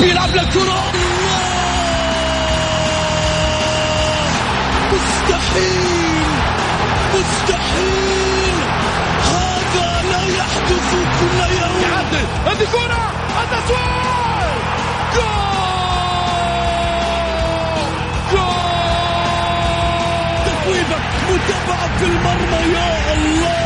بيلعب للكرة مستحيل مستحيل هذا لا يحدث كل يوم. يعدل. هذه كرة. التسويق. جول. جول. متابعة في المرمى. يا الله.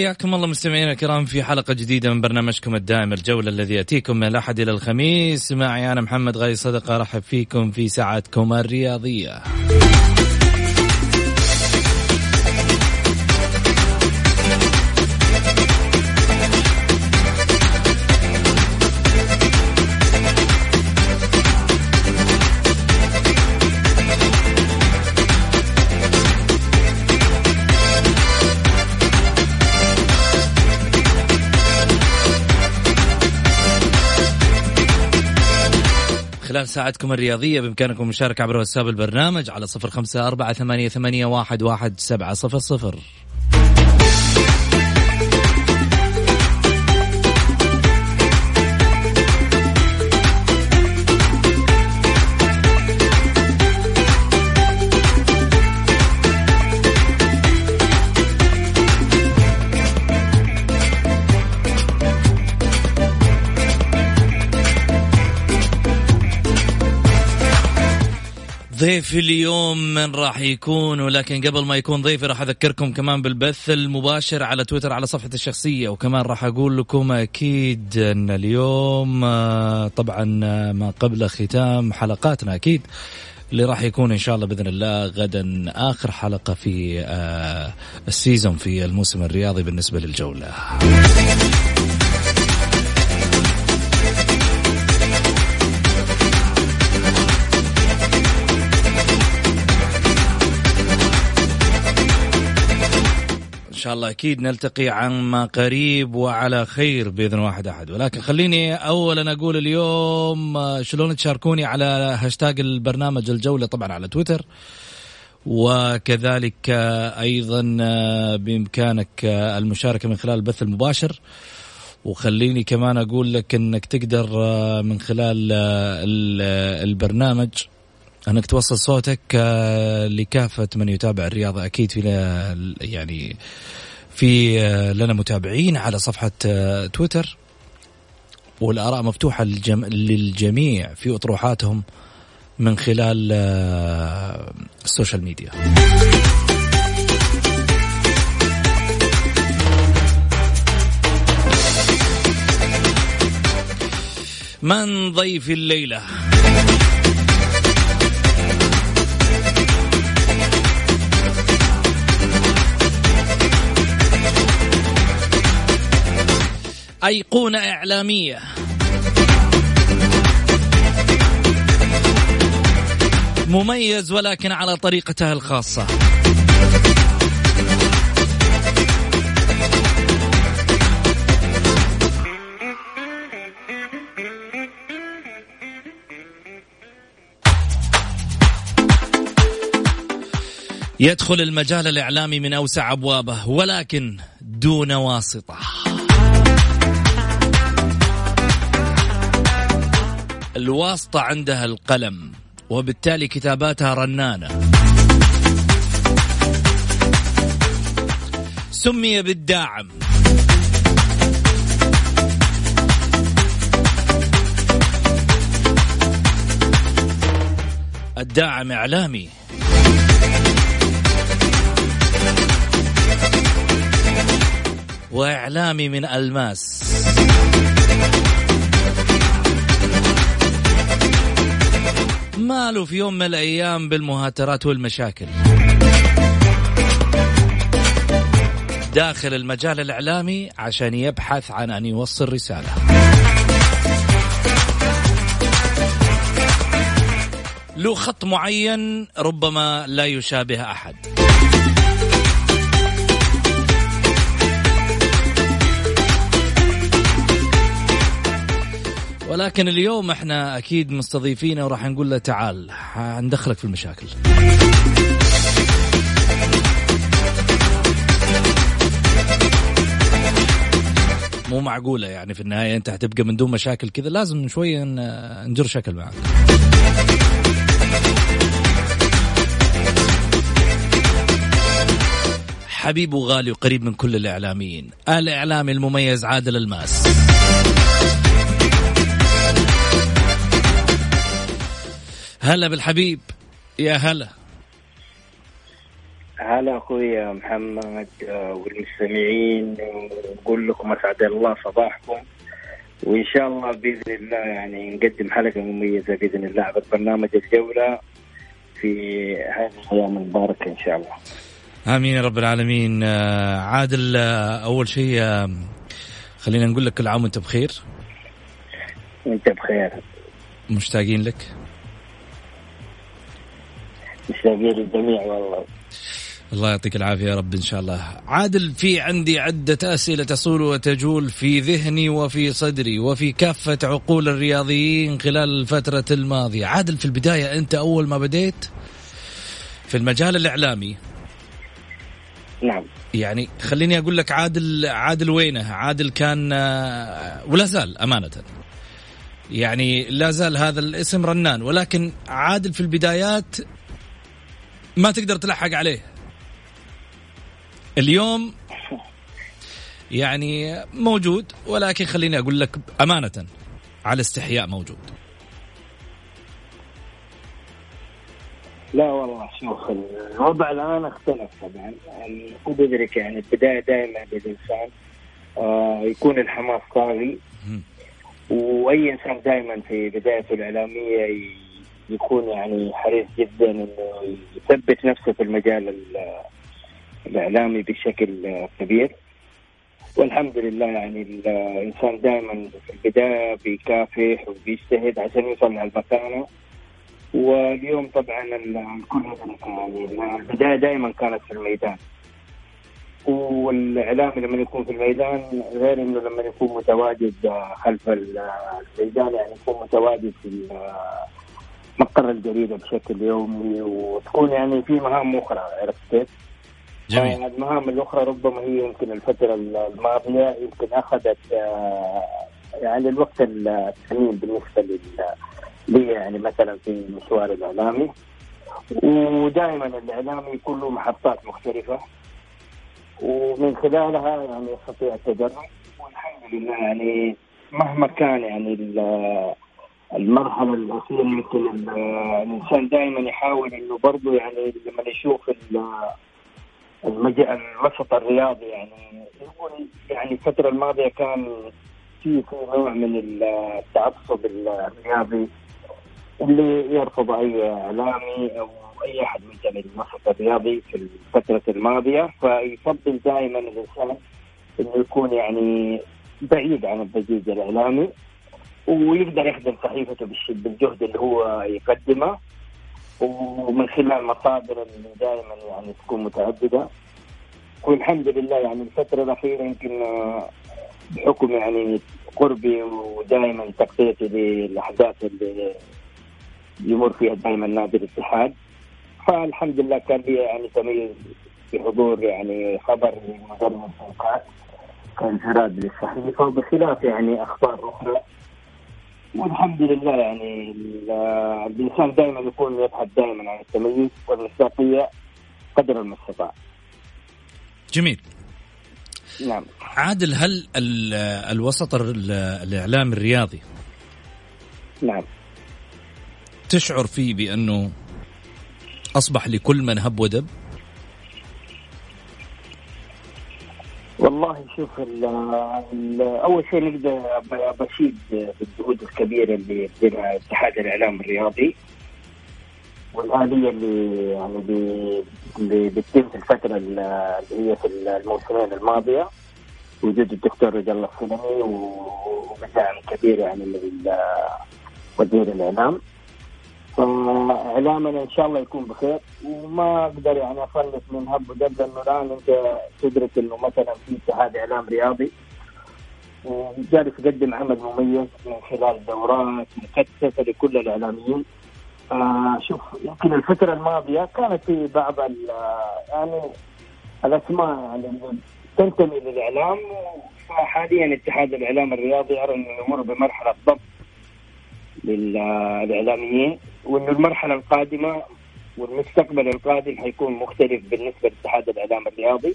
حياكم الله مستمعينا الكرام في حلقة جديدة من برنامجكم الدائم الجولة الذي يأتيكم من الأحد إلى الخميس. معي أنا محمد غاي صدقة أرحب فيكم في ساعتكم الرياضية. خلال ساعتكم الرياضية بإمكانكم المشاركة عبر واتساب البرنامج على صفر خمسة أربعة ثمانية, ثمانية واحد, واحد سبعة صفر صفر. ضيف اليوم من راح يكون ولكن قبل ما يكون ضيفي راح أذكركم كمان بالبث المباشر على تويتر على صفحتي الشخصية وكمان راح أقول لكم أكيد أن اليوم آه، طبعا آه، ما قبل ختام حلقاتنا أكيد اللي راح يكون إن شاء الله بإذن الله غدا آخر حلقة في آه، السيزون في الموسم الرياضي بالنسبة للجولة. شاء الله أكيد نلتقي عما قريب وعلى خير بإذن واحد أحد. ولكن خليني اولا أقول اليوم آه، شلون تشاركوني على هاشتاج البرنامج الجولة؟ طبعا على تويتر. وكذلك آه، أيضا آه، بإمكانك المشاركة من خلال البث المباشر. وخليني كمان أقول لك إنك تقدر من خلال البرنامج أنك توصل صوتك آه، لكافة من يتابع الرياضة. أكيد في يعني في آه، لنا متابعين على صفحة آه، تويتر. والآراء مفتوحة للجميع في أطروحاتهم من خلال السوشيال ميديا. من ضيف الليلة؟ أيقونة إعلامية. مميز ولكن على طريقته الخاصة. يدخل المجال الإعلامي من أوسع أبوابه ولكن دون واسطة. الواسطة عندها القلم وبالتالي كتاباتها رنانة. سمي بالداعم. الداعم إعلامي. وإعلامي من ألماس. ماله في يوم من الأيام بالمهاترات والمشاكل. داخل المجال الإعلامي عشان يبحث عن أن يوصل رسالة. له خط معين ربما لا يشابه أحد. ولكن اليوم إحنا أكيد مستضيفينه وراح نقول له تعال حندخلك في المشاكل. مو معقولة يعني في النهاية انت حتبقى من دون مشاكل كذا لازم شوية نجر شكل معك. حبيب وغالي وقريب من كل الإعلاميين الإعلامي المميز عادل الماس. هلا بالحبيب يا هلا هلا أخوي محمد آه، والمستمعين نقول لكم اسعد الله صباحكم وإن شاء الله بإذن الله يعني نقدم حلقة مميزة بإذن الله على برنامج الجولة في هذه الأيام المباركة إن شاء الله. آمين يا رب العالمين آه، عادل آه، أول شيء خلينا نقول لك كل عام وأنت بخير. وأنت بخير. مشتاقين لك. مشتاقين للجميع والله. الله يعطيك العافية يا رب إن شاء الله. عادل في عندي عدة أسئلة تصول وتجول في ذهني وفي صدري وفي كافة عقول الرياضيين خلال الفترة الماضية. عادل في البداية أنت أول ما بديت في المجال الإعلامي. نعم. يعني خليني أقول لك عادل عادل وينه؟ عادل كان ولا زال أمانة. يعني لا زال هذا الاسم رنان. ولكن عادل في البدايات ما تقدر تلحق عليه. اليوم يعني موجود ولكن خليني أقول لك أمانة على استحياء موجود. لا والله شوف الوضع الآن اختلف طبعا. يعني هو بيدرك يعني البداية دائما للانسان آه يكون الحماس طاغي وأي إنسان دائما في بدايته الإعلامية يكون يعني حريص جدا إنه يثبت نفسه في المجال الإعلامي بشكل كبير. والحمد لله يعني الإنسان دائما في البداية بيكافح وبيجتهد عشان يوصل لهالمكانة. واليوم طبعا الكل يعني البداية دائما كانت في الميدان. والاعلامي لما يكون في الميدان غير إنه لما يكون متواجد خلف الميدان يعني يكون متواجد في مقر الجريدة بشكل يومي وتكون يعني في مهام أخرى عرفت كيف؟ جميل. المهام الأخرى ربما هي يمكن الفترة الماضية يمكن أخذت آه، يعني الوقت الثمين بالنسبة لي يعني مثلا في مشوار الإعلامي. ودائما الإعلامي يكون له محطات مختلفة. ومن خلالها يعني يستطيع التدرج. والحمد لله يعني مهما كان يعني المرحلة الاخيره يمكن الإنسان دائما يحاول إنه برضه يعني لما يشوف الوسط الرياضي يعني يقول يعني الفترة الماضية كان في في نوع من التعصب الرياضي اللي يرفض أي إعلامي أو أي أحد من الوسط الرياضي في الفترة الماضية فيفضل دائما الإنسان إنه يكون يعني بعيد عن الضجيج الإعلامي. ويقدر يخدم صحيفته بالجهد اللي هو يقدمه. ومن خلال مصادر اللي دائما يعني تكون متعددة. والحمد لله يعني الفترة الأخيرة يمكن بحكم يعني قربي ودائما تغطيتي للاحداث اللي يمر فيها دائما نادي الاتحاد. فالحمد لله كان لي يعني تميز بحضور يعني خبر من مدرب الفوقات كانفراد للصحيفة وبخلاف يعني أخبار أخرى والحمد لله يعني الإنسان دائما يكون يبحث دائما عن التميز والمصداقيه قدر المستطاع. جميل. نعم. عادل هل الوسط الإعلام الرياضي نعم تشعر فيه بأنه أصبح لكل من هب ودب؟ والله شوف ال ال أول شيء نقدر بشيد بالجهود الكبيرة اللي يبذلها اتحاد الإعلام الرياضي والآلية اللي يعني بتتم في الفترة اللي هي في الموسمين الماضية. وجود الدكتور رجال الله السلمي وبدعم كبير يعني من وزير الإعلام. فإعلامنا إن شاء الله يكون بخير. وما أقدر يعني افلت من هب ودب لأنه الآن أنت تدرك إنه مثلا في اتحاد إعلام رياضي وجالس يقدم عمل مميز من خلال دورات مكثفة لكل الإعلاميين. شوف يمكن الفترة الماضية كانت في بعض يعني الأسماء يعني تنتمي للإعلام. فحاليا اتحاد الإعلام الرياضي أرى انه يمر بمرحلة ضبط. للإعلاميين وإنه المرحلة القادمة والمستقبل القادم حيكون مختلف بالنسبة لاتحاد الإعلام الرياضي.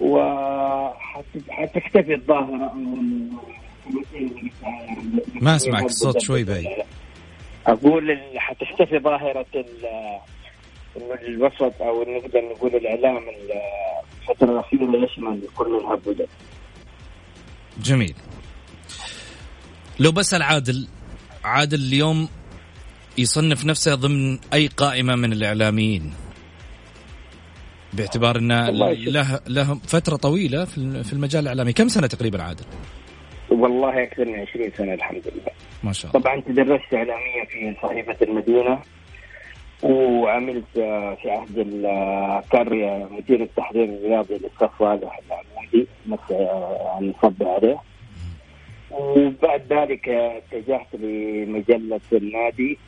وحتختفي الظاهرة ما أسمعك الصوت شوي بعيد أقول حتختفي ظاهرة إنه الوسط أو نقدر نقول الإعلام الفترة الأخيرة يشمل كل الهب جميل. لو بسال عادل عادل اليوم يصنف نفسه ضمن أي قائمة من الإعلاميين باعتبار انه له له فترة طويلة في المجال الإعلامي. كم سنة تقريبا عادل؟ والله أكثر من 20 سنة الحمد لله. ما شاء الله. طبعا تدرست إعلامية في صحيفة المدينة وعملت في عهد الكارية مدير التحرير الرياضي للاستاذ صالح العمودي يعني صب عليه وبعد ذلك اتجهت لمجلة النادي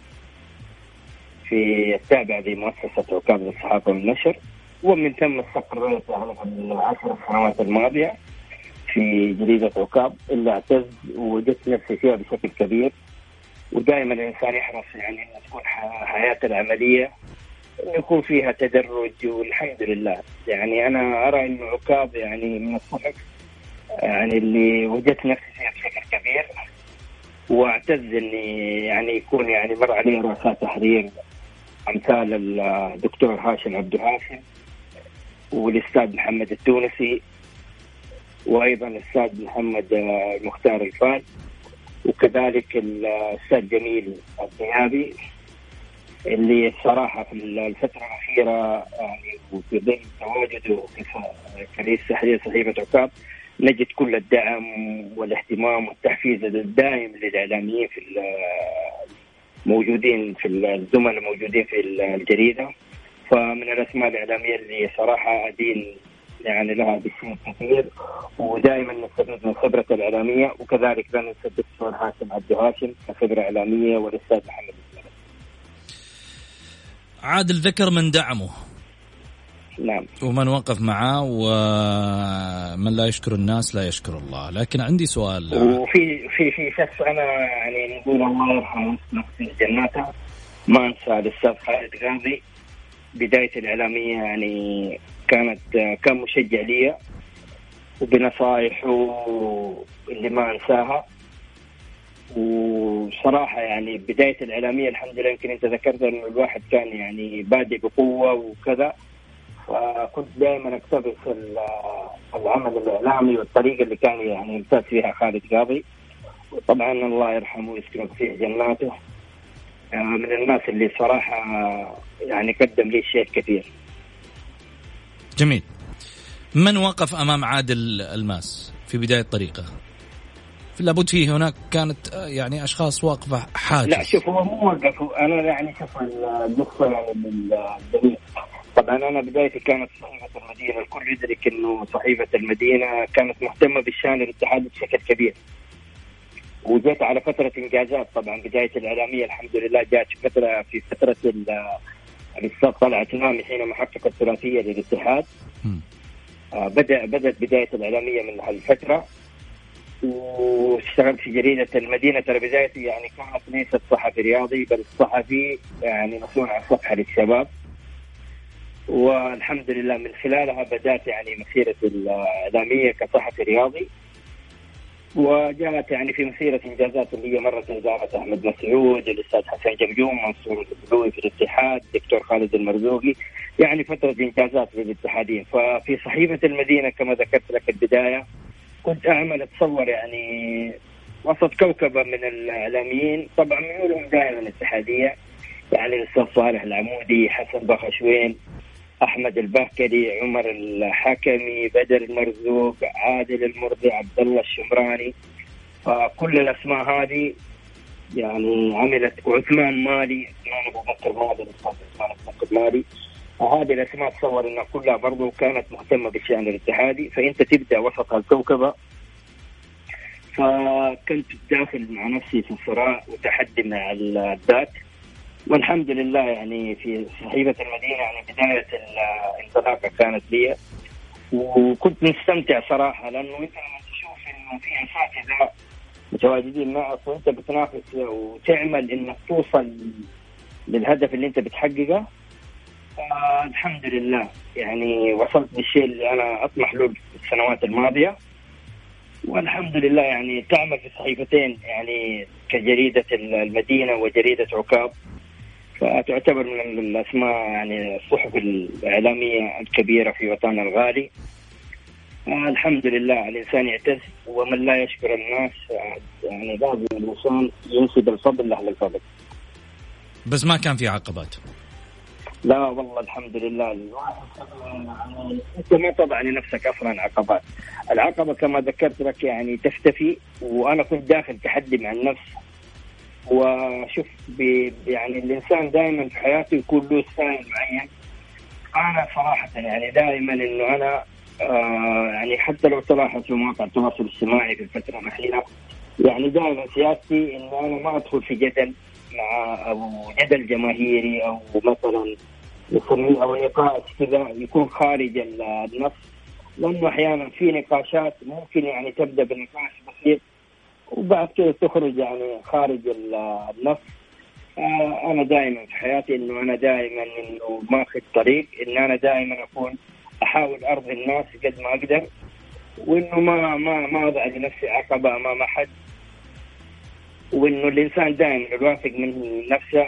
في التابع لمؤسسة عكاظ للصحافة والنشر ومن ثم استقريت يعني في العشر سنوات الماضية في جريدة عكاظ اللي اعتز ووجدت نفسي فيها بشكل كبير ودائما الإنسان يحرص يعني أن تكون حياته العملية انه يكون فيها تدرج والحمد لله. يعني أنا أرى إنه عكاظ يعني من الصحف يعني اللي وجدت نفسي فيها بشكل كبير واعتز إني يعني يكون يعني مر علي رؤساء تحرير أمثال الدكتور هاشم عبد الهاشم والأستاذ محمد التونسي وأيضا الأستاذ محمد المختار الفال وكذلك الأستاذ جميل الذهابي اللي الصراحة في الفترة الأخيرة يعني وفي ظل تواجده في رئيس تحرير صحيفة عكاظ نجد كل الدعم والاهتمام والتحفيز الدائم للإعلاميين في موجودين في الزملاء الموجودين في الجريدة. فمن الأسماء الإعلامية اللي صراحة أدين يعني لها بشيء كثير ودائما نستفيد من خبرته الإعلامية وكذلك لا ننسى الدكتور هاشم عبد هاشم كخبرة إعلامية والأستاذ محمد عادل ذكر من دعمه. نعم. ومن وقف معاه ومن لا يشكر الناس لا يشكر الله. لكن عندي سؤال. وفي في في شخص أنا يعني نقول الله يرحمه في جناته ما أنسى الأستاذ خالد غازي. بداية الإعلامية يعني كانت كان مشجع لي وبنصائحه اللي ما أنساها. وصراحة يعني بداية الإعلامية الحمد لله يمكن أنت ذكرت أنه الواحد كان يعني بادئ بقوة وكذا. فكنت دائما اقتبس العمل الإعلامي والطريقة اللي كان يعني يمتاز فيها خالد قاضي وطبعا الله يرحمه ويسكنه في جناته آه، من الناس اللي صراحة يعني قدم لي شيء كثير. جميل. من وقف أمام عادل الماس في بداية طريقه؟ لابد فيه هناك كانت يعني أشخاص واقفة حاجز لا شوف هو مو وقف أنا يعني شوف النقطة يعني الدليل طبعا أنا بدايتي كانت صحيفه المدينة الكل يدرك إنه صحيفة المدينة كانت مهتمة بالشأن الاتحاد بشكل كبير. وجيت على فترة إنجازات طبعا بداية الإعلامية الحمد لله جات فترة في فترة الأستاذ طلعت نامي حينما حقق الثلاثية للاتحاد. آه بدا بدأت بداية الإعلامية من هالفتره واشتغلت في جريدة المدينة ترى بدايتي يعني كانت ليست صحفي رياضي بل صحفي يعني مسؤول عن صفحة للشباب. والحمد لله من خلالها بدأت يعني مسيرة الإعلامية كصحفي رياضي وجاءت يعني في مسيرة إنجازات اللي هي مرت إدارة أحمد مسعود الأستاذ حسن جمجوم منصور البلوي في الاتحاد الدكتور خالد المرزوقي يعني فترة إنجازات للاتحادين ففي صحيفة المدينة كما ذكرت لك البداية كنت أعمل أتصور يعني وسط كوكبة من الإعلاميين. طبعا ميولهم دائما اتحادية يعني الأستاذ صالح العمودي حسن بخشوين أحمد البهكري عمر الحكمي بدر المرزوق عادل المرضي عبد الله الشمراني. فكل الأسماء هذه يعني عملت وعثمان مالي عثمان أبو بكر مالي عثمان أبو بكر مالي. هذه الأسماء تصور إنها كلها برضو كانت مهتمة بالشأن الاتحادي. فأنت تبدأ وسط الكوكبة. فكنت داخل مع نفسي في صراع وتحدي مع الذات. والحمد لله يعني في صحيفة المدينة يعني بداية الانطلاقة كانت لي. وكنت مستمتع صراحة لأنه أنت لما تشوف إنه في أساتذة متواجدين معك وأنت بتنافس وتعمل إنك توصل للهدف اللي أنت بتحققه الحمد لله. يعني وصلت للشيء اللي أنا أطمح له السنوات الماضية. والحمد لله يعني تعمل في صحيفتين يعني كجريدة المدينة وجريدة عكاظ فتعتبر من الأسماء يعني الصحف الإعلامية الكبيرة في وطننا الغالي آه الحمد لله الإنسان يعتز ومن لا يشكر الناس يعني لازم الإنسان ينسب الفضل لاهل الفضل. بس ما كان في عقبات. لا والله الحمد لله الواحد انت ما تضع لنفسك أصلا عقبات، العقبة كما ذكرت لك يعني تختفي وأنا كنت داخل تحدي مع النفس وشوف يعني الإنسان دائما في حياته يكون له ستايل معين. أنا صراحة يعني دائما إنه أنا آه يعني حتى لو تلاحظ في مواقع التواصل الاجتماعي في الفترة الأخيرة يعني دائما سياستي إنه أنا ما أدخل في جدل مع أو جدل جماهيري أو مثلا أو نقاش كذا يكون خارج النص. لأنه أحيانا في نقاشات ممكن يعني تبدأ بنقاش بسيط وبعد كده تخرج يعني خارج النص آه، أنا دائما في حياتي إنه أنا دائما إنه ماخذ طريق إن أنا دائما أكون أحاول أرضي الناس قد ما أقدر وإنه ما ما ما اضع لنفسي عقبة أمام أحد. وإنه الإنسان دائما الواثق من نفسه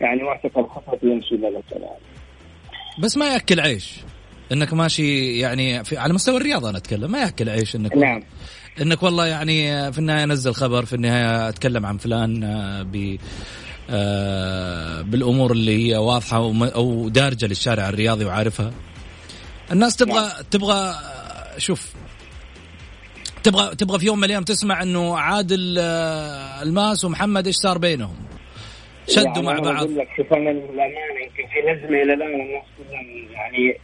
يعني واثق الخطوه يمشي للكلام بس ما يأكل عيش. إنك ماشي يعني في على مستوى الرياضة أنا أتكلم ما يأكل عيش إنك نعم. إنك والله يعني في النهاية أنزل خبر في النهاية أتكلم عن فلان آه، ب آه، بالأمور اللي هي واضحة أو دارجة للشارع الرياضي وعارفها. الناس تبغى. تبغى شوف تبغى تبغى في يوم من الأيام تسمع إنه عادل آه، الماس ومحمد إيش صار بينهم؟ شدوا يعني مع بعض. أقول لك شوف أنا للأمانة يمكن في نزمه إلى الآن الناس يعني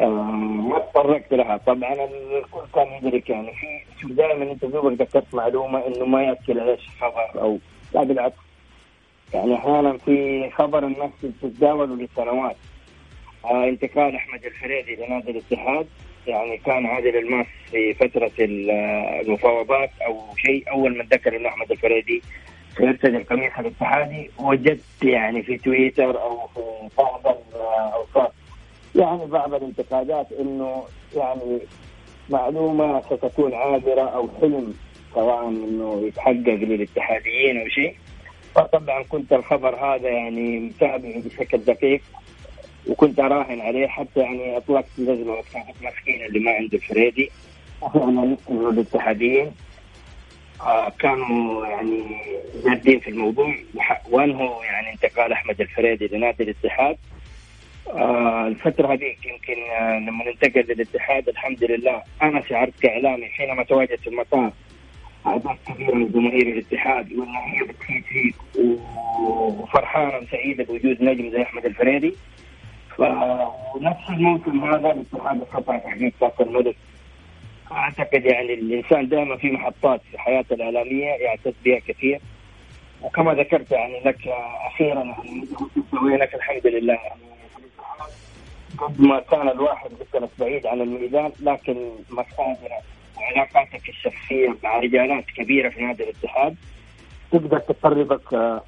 ما تطرقت لها. طبعا الكل كان يدرك يعني في دائما أنت دوبك ذكرت معلومة إنه ما يأكل عيش خبر أو لا بالعكس. يعني أحيانا في خبر الناس تتداوله لسنوات. آه انتقال أحمد الفريدي لنادي الاتحاد يعني كان عادل الماس في فترة المفاوضات أو شيء. أول من ذكر إنه أحمد الفريدي سيرتدي القميص الاتحادي. وجدت يعني في تويتر أو في بعض الاوساط يعني بعض الانتقادات إنه يعني معلومة ستكون عابرة أو حلم سواء إنه يتحقق للاتحاديين أو شيء. فطبعا كنت الخبر هذا يعني متابعه بشكل دقيق وكنت أراهن عليه حتى يعني أطلقت نزله وقتها مسكين اللي ما عنده الفريدي وفعلا إنه الاتحاديين آه كانوا يعني جادين في الموضوع وأنهوا يعني انتقال أحمد الفريدي لنادي الاتحاد. آه الفترة هذيك يمكن آه لما ننتقل للاتحاد الحمد لله أنا شعرت كإعلامي حينما تواجدت في المطار. أعداد كبيرة من جماهير الاتحاد وإن هي بتفيد وفرحانة وسعيدة بوجود نجم زي أحمد الفريدي. ونفس الموسم هذا الاتحاد استطاع تحقيق كأس الملك. أعتقد يعني الإنسان دائما في محطات في حياته الإعلامية يعتز بها كثير. وكما ذكرت يعني لك أخيرا يعني سويناك الحمد لله. يعني قد ما كان الواحد مثلا بعيد عن الميدان لكن مصادره وعلاقاتك الشخصية مع رجالات كبيرة في نادي الاتحاد تقدر تقربك آه،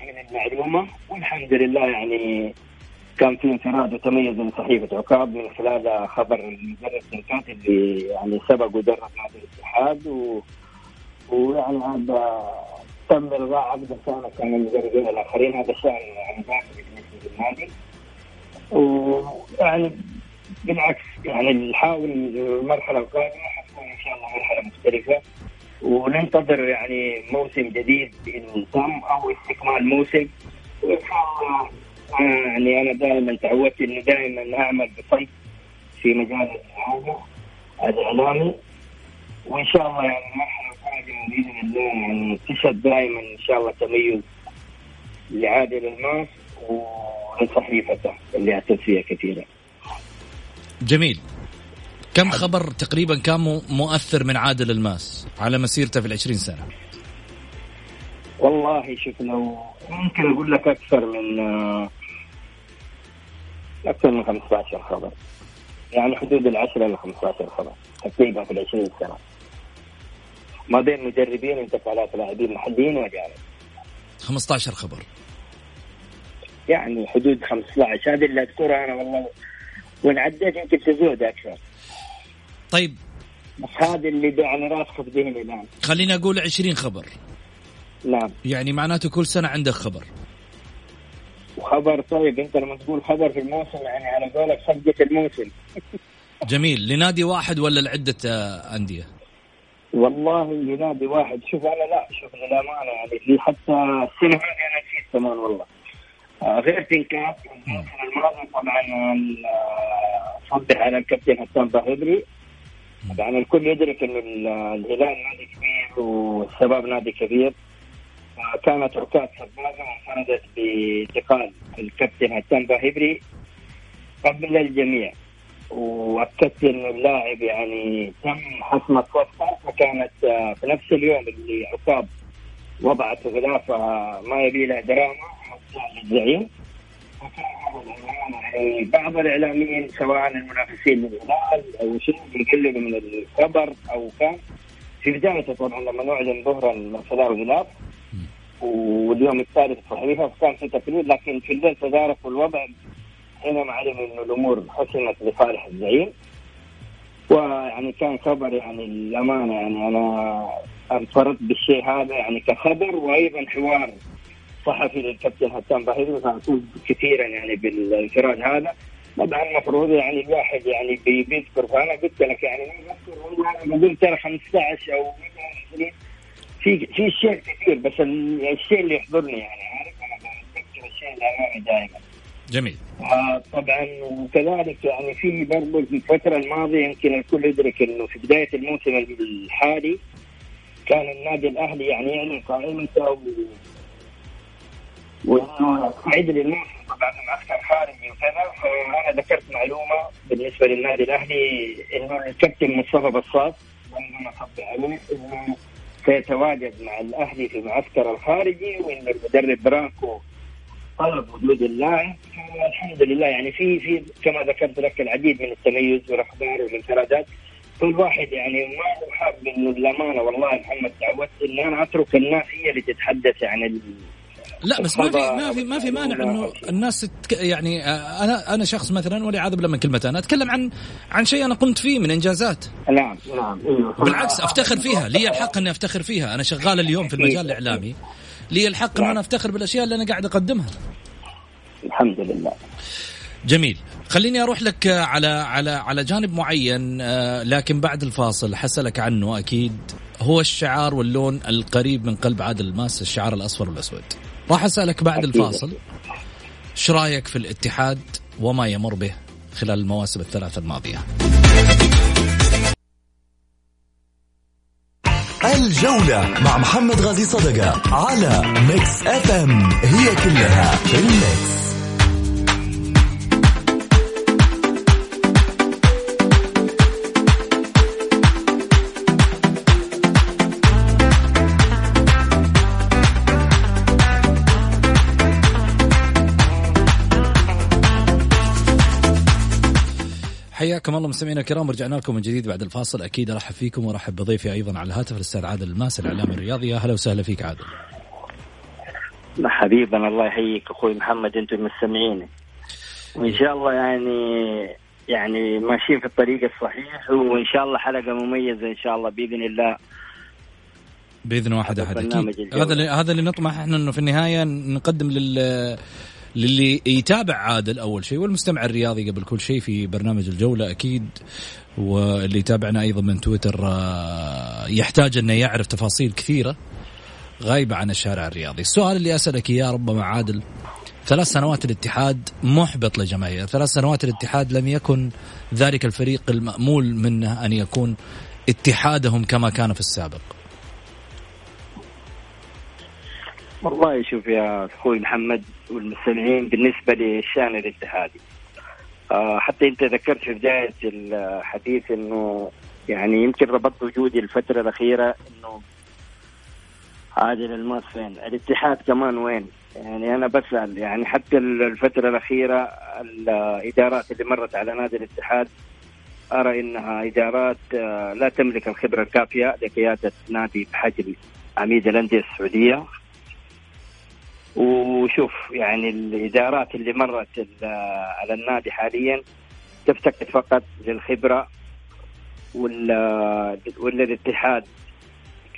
من المعلومة. والحمد لله يعني كان في انفراد وتميز من صحيفه عقاب من خلال خبر المدرب سنكات اللي يعني سبق ودرب نادي الاتحاد. و... ويعني هذا تم الغاء عقد سنه كان المدربين الآخرين. هذا شان يعني داخلي بالنسبة للنادي. ويعني بالعكس يعني نحاول المرحلة القادمة حتكون إن شاء الله مرحلة مختلفة. وننتظر يعني موسم جديد ان تم أو استكمال موسم. وإن شاء الله يعني أنا دائما تعودت انه دائما أعمل بصمت في مجال الاعلامي وإن شاء الله يعني المرحلة القادمة بإذن الله يعني تشهد دائما إن شاء الله تميز لعادل الماس ولصحيفته اللي اعتز فيها كثيرا. جميل. كم خبر تقريبا كان مؤثر من عادل الماس على مسيرته في العشرين سنة؟ والله شوف لو ممكن أقول لك أكثر من أكثر من 15 خبر يعني حدود ال 10 ل 15 خبر تقريبا في ال 20 سنة ما بين مدربين انتقالات لاعبين محليين واجانب 15 خبر يعني حدود 15 هذه اللي أذكرها أنا والله. وإن عديت يمكن تزود أكثر. طيب. بس هذا اللي يعني راسخ في ذهني الآن. خليني أقول 20 خبر. نعم. يعني معناته كل سنة عندك خبر. وخبر طيب أنت لما تقول خبر في الموسم يعني على قولك صفقه الموسم. جميل. لنادي واحد ولا لعدة آه، أندية؟ والله لنادي واحد. شوف أنا لا شوف للأمانة يعني في حتى السنة هذه أنا نسيت كمان والله. غير تنكات الماضي طبعا آه، صبح على الكابتن حسام باهدري يعني الكل يدرك انه الهلال نادي كبير والشباب نادي كبير. كانت عكاظ سباقه وانفردت بانتقال الكابتن حسام باهبري قبل الجميع. واكدت انه اللاعب يعني تم حسم الصفقة وكانت آه، في نفس اليوم اللي عقاب وضعت غلافها ما يبي له دراما يعني بعض الإعلاميين سواء المنافسين للهلال أو شيء يقللوا من الخبر أو كان في بدايته طبعا لما نعلن ظهرا من خلال غلاف واليوم الثالث صحيحه فكان في تقليد لكن في الليل تداركوا الوضع حينما علم انه الأمور حسمت لصالح الزعيم. ويعني كان خبر يعني الأمانة يعني أنا انفردت بالشيء هذا يعني كخبر وأيضا حوار صحفي للكابتن حسام باهيري فاقول كثيرا يعني بالانفراد هذا. طبعا المفروض يعني الواحد يعني بيذكر فأنا قلت لك يعني ما بذكر والله أنا بقول ترى 15 أو 20 في في شيء كثير بس الشيء اللي يحضرني يعني عارف؟ أنا بتذكر الشيء اللي أمامي دائما. جميل. آه طبعا وكذلك يعني في برضه في الفترة الماضية يمكن الكل يدرك إنه في بداية الموسم الحالي كان النادي الأهلي يعني يعلن قائمته وإنه يستعد للموسم طبعا معسكر خارجي وكذا فأنا ذكرت معلومة بالنسبة للنادي الأهلي إنه الكابتن مصطفى بصاص وأنا اصبح عليه إنه سيتواجد مع الأهلي في المعسكر الخارجي وإن المدرب برانكو طلب وجود اللاعب. الحمد لله يعني في في كما ذكرت لك العديد من التميز والأخبار والانفرادات. كل واحد يعني ما حاب إنه الأمانة والله محمد تعودت إني أنا أترك الناس هي اللي تتحدث عن لا بس ما في ما في ما في مانع إنه الناس تك يعني آه، أنا أنا شخص مثلا والعياذ بالله من كلمه أنا أتكلم عن عن شيء أنا قمت فيه من إنجازات. نعم. نعم أيوه. بالعكس أفتخر فيها. لي الحق أني أفتخر فيها. أنا شغال اليوم في المجال الإعلامي. لي الحق أن أنا أفتخر بالأشياء اللي أنا قاعد أقدمها. الحمد لله. جميل. خليني أروح لك على على على جانب معين آه، لكن بعد الفاصل حسألك عنه. أكيد هو الشعار واللون القريب من قلب عادل الماس الشعار الأصفر والأسود. راح أسألك بعد الفاصل. إيش رأيك في الاتحاد وما يمر به خلال المواسم الثلاث الماضية؟ الجولة مع محمد غازي صدقة على Mix FM it's all in the mix حياكم الله مستمعينا الكرام رجعنا لكم من جديد بعد الفاصل. أكيد أرحب فيكم وأرحب بضيفي أيضا على الهاتف الأستاذ عادل الماس الإعلام الرياضي. يا أهلا وسهلا فيك عادل. حبيبنا الله يحييك أخوي محمد أنتم المستمعين وإن شاء الله يعني يعني ماشيين في الطريق الصحيح وإن شاء الله حلقة مميزة إن شاء الله بإذن الله. بإذن واحد أحد أكيد. هذا اللي هذا اللي نطمح إحنا إنه في النهاية نقدم لل للي يتابع عادل أول شيء والمستمع الرياضي قبل كل شيء في برنامج الجولة أكيد واللي يتابعنا أيضا من تويتر آه، يحتاج إنه يعرف تفاصيل كثيرة غايبة عن الشارع الرياضي. السؤال اللي أسألك إياه ربما عادل ثلاث سنوات الاتحاد محبط لجماهير، ثلاث سنوات الاتحاد لم يكن ذلك الفريق المأمول منه أن يكون اتحادهم كما كان في السابق. والله شوف يا أخوي محمد والمستمعين بالنسبة للشان الاتحادي آه حتى أنت ذكرت في بداية الحديث إنه يعني يمكن ربطت وجودي الفترة الأخيرة إنه عادل الماس فين؟ الاتحاد كمان وين؟ يعني أنا بسأل يعني حتى الفترة الأخيرة الإدارات اللي مرت على نادي الاتحاد أرى إنها إدارات آه، لا تملك الخبرة الكافية لقيادة نادي بحجم عميد الأندية السعودية وشوف يعني الإدارات اللي مرت على النادي حاليا تفتقد فقط للخبرة ولا ولا الاتحاد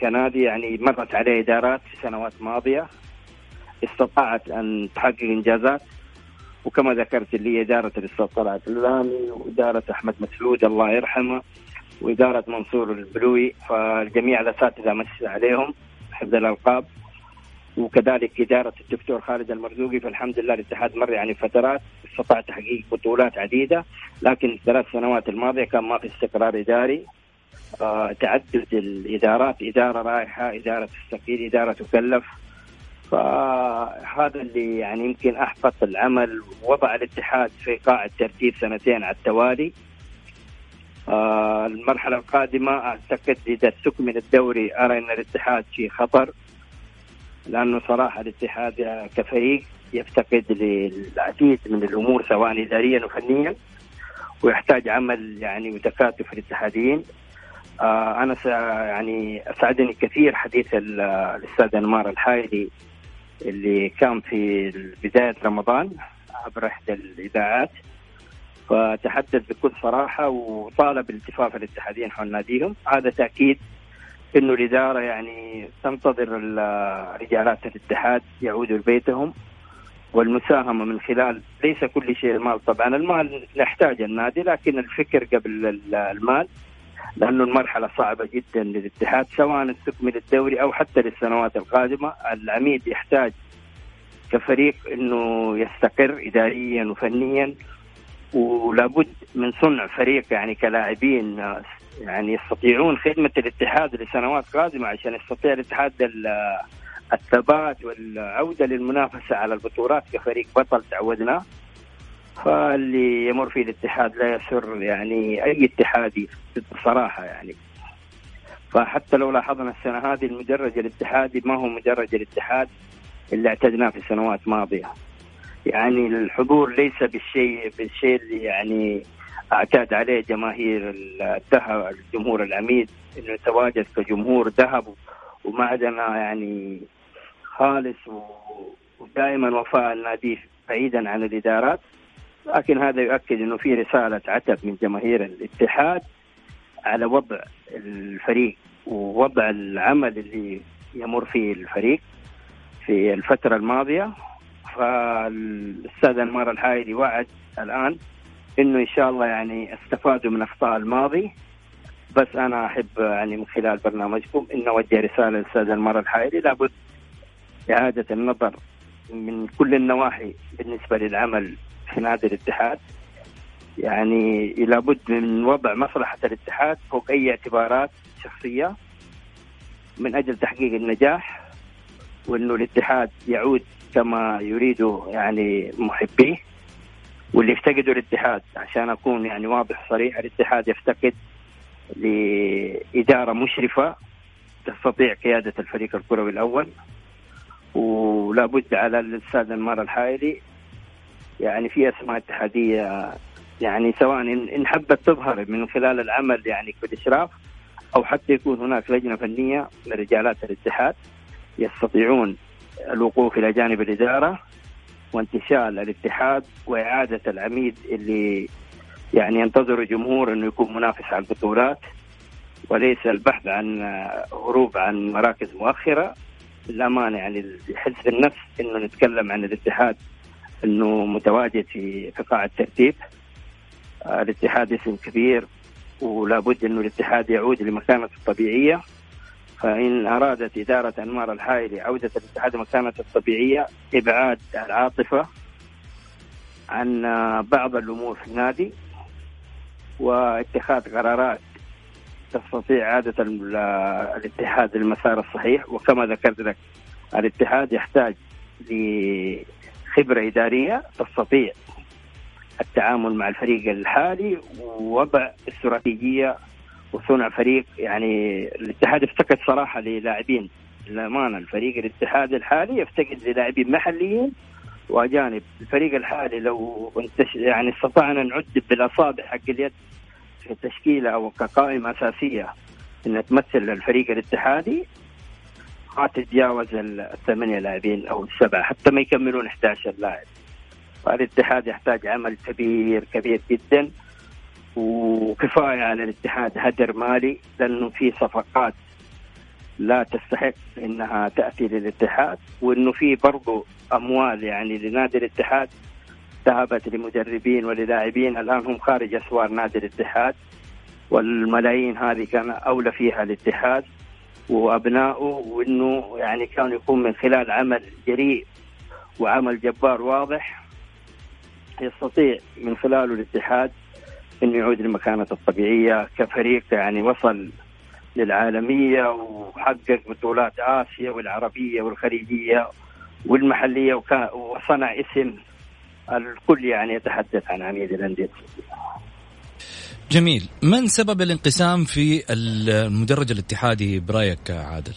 كنادي. يعني مرت عليه إدارات في سنوات ماضية استطاعت أن تحقق إنجازات. وكما ذكرت اللي إدارة الأستاذ طلعت اللامي وإدارة أحمد مسعود الله يرحمه وإدارة منصور البلوي. فالجميع الاساتذه مسس عليهم حفظ الألقاب. وكذلك إدارة الدكتور خالد المرزوقي فالحمد لله الاتحاد مر يعني فترات استطاع تحقيق بطولات عديدة لكن الثلاث سنوات الماضية كان ما في استقرار إداري. آه تعدد الإدارات إدارة رايحة إدارة تستقيل إدارة تكلف. فهذا اللي يعني يمكن أحبط العمل وضع الاتحاد في قاع الترتيب سنتين على التوالي. آه المرحلة القادمة أعتقد إذا استكمل الدوري أرى أن الاتحاد في خطر. لأنه صراحة الاتحاد كفريق يفتقد للعديد من الأمور سواء اداريا وفنيا ويحتاج عمل يعني وتكاتف الاتحاديين آه أنا يعني أسعدني كثير حديث الأستاذ أنمار الحايدي اللي كان في بداية رمضان عبر إحدى الإذاعات. فتحدث بكل صراحة وطالب التفاف الاتحاديين حول ناديهم. هذا تأكيد إنه الإدارة يعني تنتظر رجالات الاتحاد يعودوا لبيتهم والمساهمة من خلال ليس كل شيء المال. طبعا المال نحتاج النادي لكن الفكر قبل المال لأنه المرحلة صعبة جدا للاتحاد سواء استكمل الدوري أو حتى للسنوات القادمة. العميد يحتاج كفريق إنه يستقر اداريا وفنيا ولابد من صنع فريق يعني كلاعبين يعني يستطيعون خدمة الاتحاد لسنوات قادمة عشان يستطيع الاتحاد الثبات والعودة للمنافسة على البطولات كفريق بطل تعودناه. فاللي يمر فيه الاتحاد لا يسر يعني أي اتحادي بصراحة يعني. فحتى لو لاحظنا السنة هذه المدرج الاتحادي ما هو مدرج الاتحاد اللي اعتدناه في سنوات ماضية. يعني الحضور ليس بالشيء بالشيء اللي يعني أعتاد عليه جماهير الذهب الجمهور العميد إنه يتواجد كجمهور ذهب ومعدنا يعني خالص ودائما وفاء النادي بعيدا عن الإدارات. لكن هذا يؤكد إنه في رسالة عتب من جماهير الاتحاد على وضع الفريق ووضع العمل اللي يمر فيه الفريق في الفترة الماضية. فالأستاذ انمار الحايدي وعد الآن إنه إن شاء الله يعني استفادوا من اخطاء الماضي. بس أنا أحب يعني من خلال برنامجكم ان اوجه رسالة للأستاذ انمار الحايدي لابد إعادة النظر من كل النواحي بالنسبة للعمل في نادي الاتحاد. يعني لابد من وضع مصلحة الاتحاد فوق أي اعتبارات شخصية من أجل تحقيق النجاح وإنه الاتحاد يعود كما يريده يعني محبيه. واللي يفتقدوا الاتحاد عشان أكون يعني واضح صريح الاتحاد يفتقد لإدارة مشرفة تستطيع قيادة الفريق الكروي الأول. ولا بد على الأستاذ أنمار الحائري يعني في أسماء اتحادية يعني سواء إن حبت تظهر من خلال العمل يعني في الإشراف أو حتى يكون هناك لجنة فنية من رجالات الاتحاد يستطيعون الوقوف إلى جانب الإدارة. وانتشال الاتحاد وإعادة العميد اللي يعني ينتظر الجمهور أنه يكون منافس على البطولات وليس البحث عن هروب عن مراكز مؤخرة. للأمانة يعني يحس النفس أنه نتكلم عن الاتحاد أنه متواجد في قاع الترتيب. الاتحاد اسم كبير ولا بد أنه الاتحاد يعود لمكانته الطبيعية. فإن أرادت إدارة أنمار الحائلي عودة الاتحاد مكانته الطبيعية إبعاد العاطفة عن بعض الأمور في النادي واتخاذ قرارات تستطيع إعادة الاتحاد للمسار الصحيح. وكما ذكرت لك الاتحاد يحتاج لخبرة إدارية تستطيع التعامل مع الفريق الحالي ووضع استراتيجية وصنع فريق يعني الاتحاد افتقد صراحة للاعبين. للأمانة الفريق الاتحاد الحالي يفتقد للاعبين محليين وأجانب. الفريق الحالي لو يعني استطعنا نعد بالأصابع حق اليد في تشكيلة أو كقائمة أساسية إن تمثل الفريق الاتحادي ما تتجاوز الثمانية لاعبين أو السبعة حتى ما يكملون 11 لاعب. فالاتحاد يحتاج عمل كبير كبير جدا. وكفاية على الاتحاد. هدر مالي لأنه في صفقات لا تستحق إنها تأتي للاتحاد وإنه في برضو أموال يعني لنادي الاتحاد ذهبت لمدربين وللاعبين. الآن هم خارج أسوار نادي الاتحاد والملايين هذه كان أولى فيها الاتحاد وأبنائه وإنه يعني كان يكون من خلال عمل جريء وعمل جبار واضح يستطيع من خلاله الاتحاد إنه يعود لمكانته الطبيعية كفريق يعني وصل للعالمية وحقق بطولات آسيا والعربية والخليجية والمحلية وصنع اسم الكل يعني يتحدث عن عميد الأندية. جميل. من سبب الانقسام في المدرج الاتحادي برايك عادل؟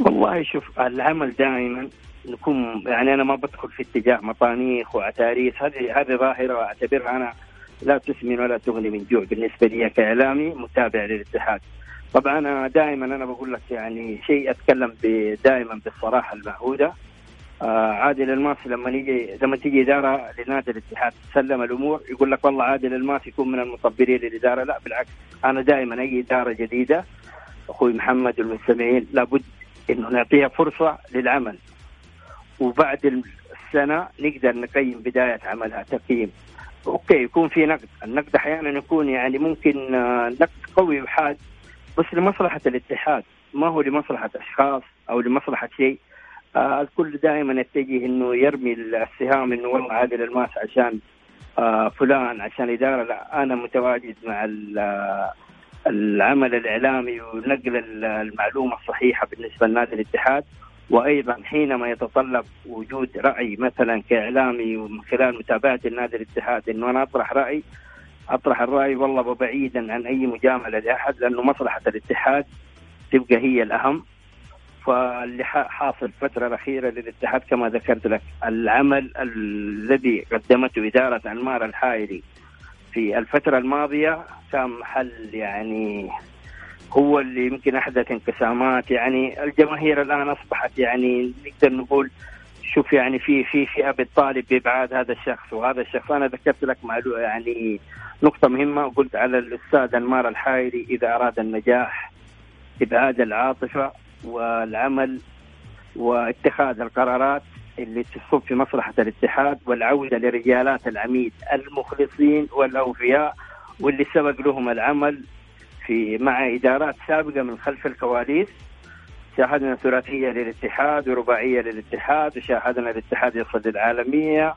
والله شوف العمل دائما نكون يعني أنا ما بدخل في اتجاه مطانيخ وعتاريس. هذه هذه ظاهرة واعتبرها أنا لا تسمن ولا تغني من جوع. بالنسبة لي كإعلامي متابع للاتحاد. طبعا دائما أنا بقول لك يعني شيء أتكلم دائما بالصراحة المعهودة. آه عادل الماس لما يجي لما تيجي إدارة لنادي الاتحاد تسلم الأمور يقول لك والله عادل الماس يكون من المطبلين للإدارة. لا بالعكس. أنا دائما أي إدارة جديدة أخوي محمد والمستمعين لابد انه نعطيها فرصة للعمل. وبعد السنة نقدر نقيم بداية عملها تقييم. okay يكون في نقد. النقد أحيانا يكون يعني ممكن آه، نقد قوي وحاد بس لمصلحة الاتحاد. ما هو لمصلحة أشخاص أو لمصلحة شيء. آه الكل دائما يتجه إنه يرمي السهام إنه والله عادل الماس عشان آه فلان عشان إدارة. لا أنا متواجد مع آه، العمل الإعلامي ونقل المعلومة الصحيحة بالنسبة لنادي الاتحاد. وأيضا حينما يتطلب وجود رأي مثلا كإعلامي ومن خلال متابعة النادي الاتحاد إنه أنا أطرح رأي أطرح الرأي والله بعيدا عن أي مجاملة لأحد لأنه مصلحة الاتحاد تبقى هي الأهم. فاللي حاصل الفترة الأخيرة للاتحاد كما ذكرت لك العمل الذي قدمته إدارة انمار الحائري في الفترة الماضية كان محل يعني هو اللي يمكن أحدث انقسامات. يعني الجماهير الآن أصبحت يعني نقدر نقول شوف يعني في في فئة بتطالب بإبعاد هذا الشخص وهذا الشخص أنا ذكرت لك معلومه يعني نقطة مهمة وقلت على الأستاذ أنمار الحائري إذا أراد النجاح إبعاد العاطفة والعمل واتخاذ القرارات اللي تصب في مصلحة الاتحاد والعودة لرجالات العميد المخلصين والأوفياء واللي سبق لهم العمل في مع إدارات سابقة من خلف الكواليس. شاهدنا ثلاثية للاتحاد ورباعية للاتحاد وشاهدنا الاتحاد يصل للعالميه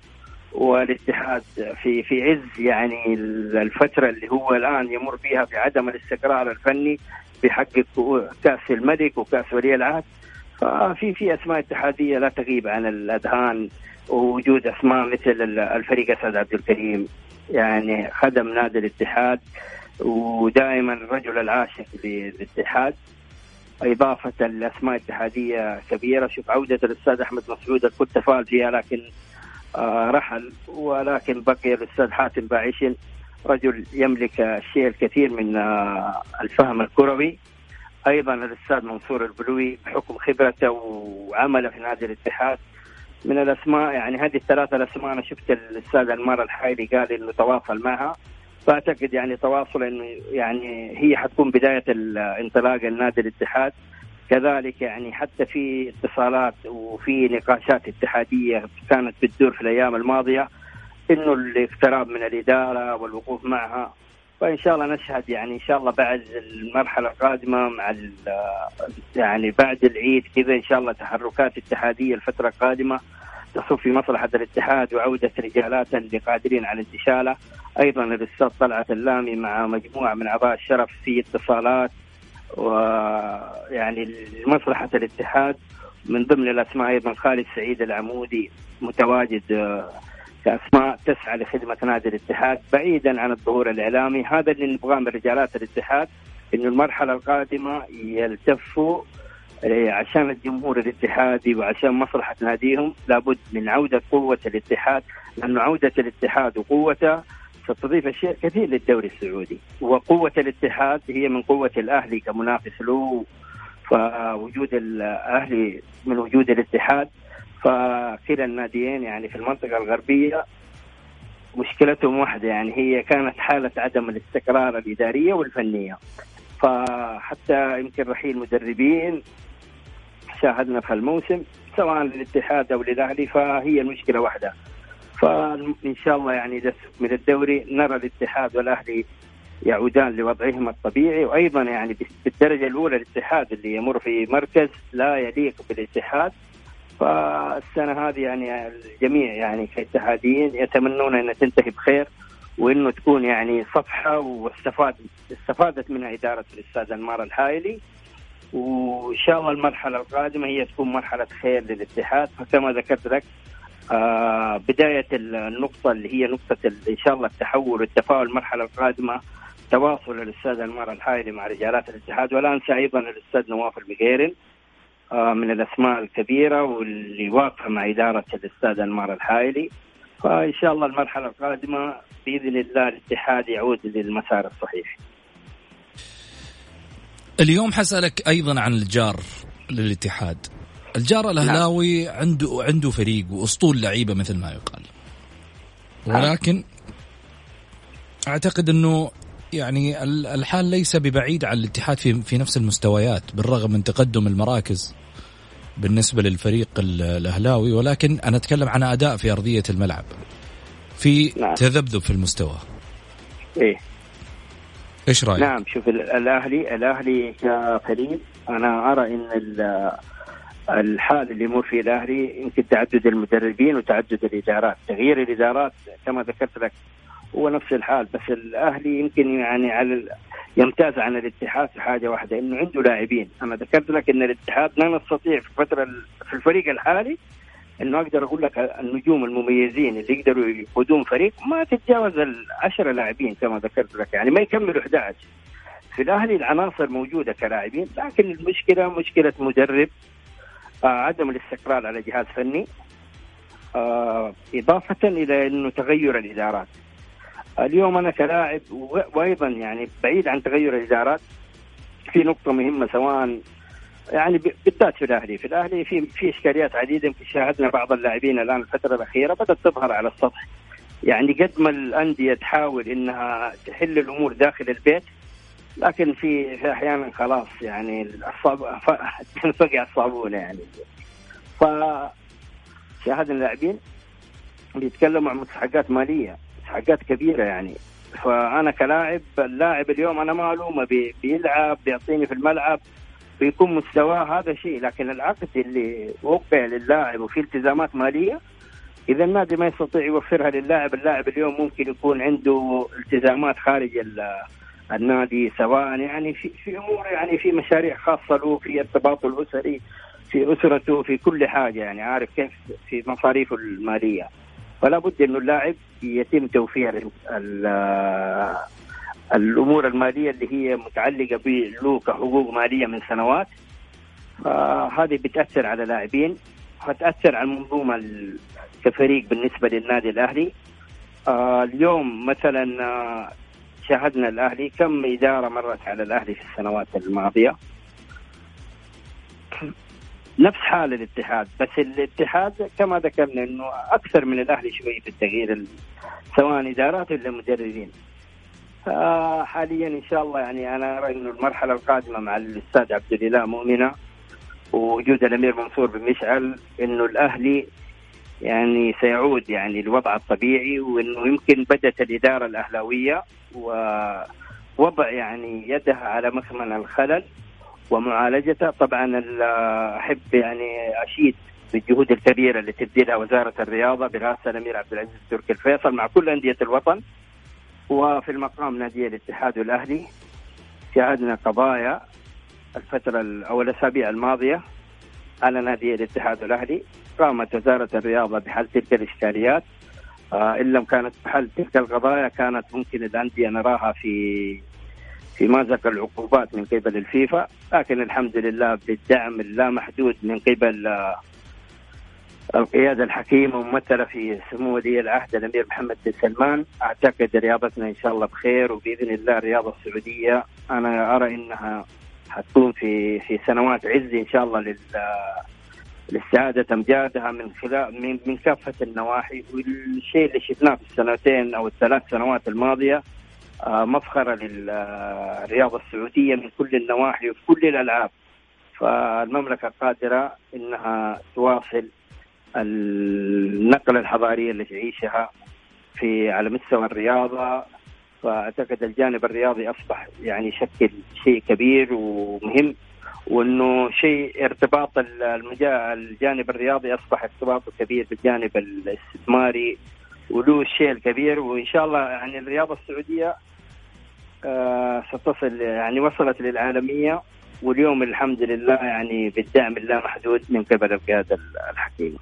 والاتحاد في في عز يعني الفترة اللي هو الآن يمر فيها بعدم الاستقرار الفني بيحقق كأس الملك وكأس ولي العهد. ففي في أسماء اتحادية لا تغيب عن الأذهان ووجود أسماء مثل الفريق اسعد عبد الكريم. يعني خدم نادي الاتحاد. ودائما الرجل العاشق للاتحاد إضافة الأسماء اتحادية كبيرة. شوف عودة الأستاذ أحمد مسعود الكل تفاعل فيها لكن آه، رحل ولكن بقي الأستاذ حاتم باعشن رجل يملك الشيء الكثير من آه، الفهم الكروي. أيضا الأستاذ منصور البلوي بحكم خبرته وعمله في نادي الاتحاد. من الأسماء يعني هذه الثلاثة الأسماء أنا شفت الأستاذ أنمار الحايلي قال إنه تواصل معها. فأعتقد يعني تواصل إنه يعني هي حتكون بداية الانطلاق النادي الاتحاد. كذلك يعني حتى في اتصالات وفي نقاشات اتحادية كانت بتدور في الأيام الماضية إنه الاقتراب من الإدارة والوقوف معها. فإن شاء الله نشهد يعني إن شاء الله بعد المرحلة القادمة مع يعني بعد العيد كذا إن شاء الله تحركات اتحادية الفترة القادمة. تصب في مصلحة الاتحاد وعودة رجالات اللي قادرين على انتشاله أيضا الأستاذ طلعت اللامي مع مجموعة من أعضاء الشرف في اتصالات ويعني لمصلحة الاتحاد. من ضمن الأسماء أيضا خالد سعيد العمودي متواجد آه، كأسماء تسعى لخدمة نادي الاتحاد. بعيدا عن الظهور الإعلامي هذا اللي نبغاه من رجالات الاتحاد إنه المرحلة القادمة يلتفوا عشان الجمهور الاتحادي وعشان مصلحة ناديهم لابد من عودة قوة الاتحاد لأنه عودة الاتحاد وقوته ستضيف أشياء كثير للدوري السعودي. وقوة الاتحاد هي من قوة الأهلي كمنافس له فوجود الأهلي من وجود الاتحاد فكلا الناديين يعني في المنطقة الغربية مشكلتهم واحدة يعني هي كانت حالة عدم الاستقرار الإدارية والفنية. فحتى يمكن رحيل مدربين شاهدنا في الموسم سواء للاتحاد أو للأهلي فهي المشكلة واحدة. فإن شاء الله يعني من الدوري نرى الاتحاد والأهلي يعودان لوضعهما الطبيعي وأيضا يعني بالدرجة الأولى الاتحاد اللي يمر في مركز لا يليق بالاتحاد. فالسنة هذه يعني الجميع يعني كاتحاديين يتمنون ان تنتهي بخير وإنه تكون يعني صفحة واستفاد استفادت منها إدارة الأستاذ انمار الحايلي. وان شاء الله المرحلة القادمة هي تكون مرحلة خير للاتحاد. فكما ذكرت لك آه بداية النقطة اللي هي نقطة إن شاء الله التحول والتفاؤل المرحلة القادمة تواصل الأستاذ انمار الحايلي مع رجالات الاتحاد. ولا انسى أيضا الأستاذ نواف المقيرن آه من الأسماء الكبيرة واللي واقفة مع إدارة الأستاذ انمار الحايلي. فإن شاء الله المرحلة القادمة بإذن الله الاتحاد يعود للمسار الصحيح. اليوم حسألك أيضا عن الجار للاتحاد الجار الأهلاوي نعم. عنده عنده فريق وأسطول لعيبة مثل ما يقال نعم. ولكن أعتقد أنه يعني الحال ليس ببعيد عن الاتحاد في في نفس المستويات بالرغم من تقدم المراكز بالنسبة للفريق الأهلاوي ولكن أنا أتكلم عن أداء في أرضية الملعب في نعم. تذبذب في المستوى إيه إيش رأيك؟ نعم شوف الأهلي الأهلي كفريق أنا أرى إن الحال اللي يمر فيه الأهلي يمكن تعدد المدربين وتعدد الإدارات، تغيير الإدارات كما ذكرت لك هو نفس الحال بس الأهلي يمكن يعني على يمتاز عن الاتحاد في حاجة واحدة إنه عنده لاعبين، أنا ذكرت لك إن الاتحاد لا نستطيع في الفترة في الفريق الحالي إنه أقدر أقول لك النجوم المميزين اللي يقدروا يقودون فريق ما تتجاوز العشرة لاعبين كما ذكرت لك. يعني ما يكملوا 11 في الأهلي العناصر موجودة كلاعبين لكن المشكلة مشكلة مدرب آه عدم الاستقرار على جهاز فني آه إضافة إلى إنه تغير الإدارات. اليوم أنا كلاعب وأيضا يعني بعيد عن تغير الإدارات في نقطة مهمة سواء يعني بالذات في الأهلي، في الأهلي في في إشكاليات عديدة يمكن شاهدنا بعض الاعبين الآن الفترة الأخيرة بدأت تظهر على السطح. يعني قد ما الأندية تحاول إنها تحل الأمور داخل البيت لكن في في أحيانا خلاص يعني الصاب فقع الصابونه يعني. ف شاهدنا اللاعبين بيتكلموا عن مستحقات مالية، مستحقات كبيرة يعني. فأنا كلاعب اللاعب اليوم أنا ما ألومه بيلعب بيعطيني في الملعب بيكون مستواه هذا شيء لكن العقد اللي وقع للاعب وفي التزامات مالية إذا النادي ما يستطيع يوفرها للاعب اللاعب اليوم ممكن يكون عنده التزامات خارج النادي سواء يعني في في أمور يعني في مشاريع خاصة له في ارتباطه الأسري في أسرته في كل حاجة يعني عارف كيف في مصاريفه المالية. فلا بد إنه اللاعب يتم توفير الأمور المالية اللي هي متعلقة به كحقوق مالية من سنوات فهذه بتأثر على لاعبين فتاثر على المنظومه كفريق بالنسبة للنادي الأهلي. آه اليوم مثلا آه شاهدنا الأهلي كم إدارة مرت على الأهلي في السنوات الماضية. نفس حال الاتحاد بس الاتحاد كما ذكرنا إنه أكثر من الأهلي شوي في التغيير سواء إدارات ولا مدربين. حاليا إن شاء الله يعني أنا أرى إنه المرحلة القادمة مع الأستاذ عبد الإله مؤمنة ووجود الأمير منصور بن مشعل إنه الأهلي يعني سيعود يعني الوضع الطبيعي وإنه يمكن بدأت الإدارة الأهلاوية ووضع يعني يدها على مخمن الخلل ومعالجته. طبعا احب يعني أشيد بالجهود الكبيرة اللي تبذلها وزارة الرياضة برئاسه الأمير عبد العزيز تركي الفيصل مع كل أندية الوطن. وفي المقام نادي الاتحاد والاهلي شاهدنا قضايا الفترة أو الأسابيع الماضية على نادي الاتحاد والاهلي قامت وزارة الرياضة بحل تلك الإشكاليات. آه إن لم كانت بحل تلك القضايا كانت ممكن الأندية نراها في في مازق العقوبات من قبل الفيفا. لكن الحمد لله بالدعم اللامحدود من قبل آه، القيادة الحكيمة ممثلة في سمو ولي العهد الأمير محمد بن سلمان. أعتقد رياضتنا إن شاء الله بخير وبإذن الله الرياضة السعودية أنا أرى إنها حتكون في في سنوات عز إن شاء الله لل لاستعادة أمجادها من خلال من, من كافة النواحي. والشيء اللي شفناه في السنتين أو الثلاث سنوات الماضية آه، مفخرة للرياضة السعودية من كل النواحي وفي كل الألعاب. فالمملكة قادرة أنها تواصل النقلة الحضارية اللي تعيشها في على مستوى الرياضة فأعتقد الجانب الرياضي أصبح يعني يشكل شيء كبير ومهم وإنه شيء ارتباط الجانب الرياضي أصبح ارتباطه كبير بالجانب الاستثماري وله الشيء الكبير وإن شاء الله يعني الرياضة السعودية آه ستصل يعني وصلت للعالمية واليوم الحمد لله يعني بالدعم اللامحدود من قبل القيادة الحكيمة.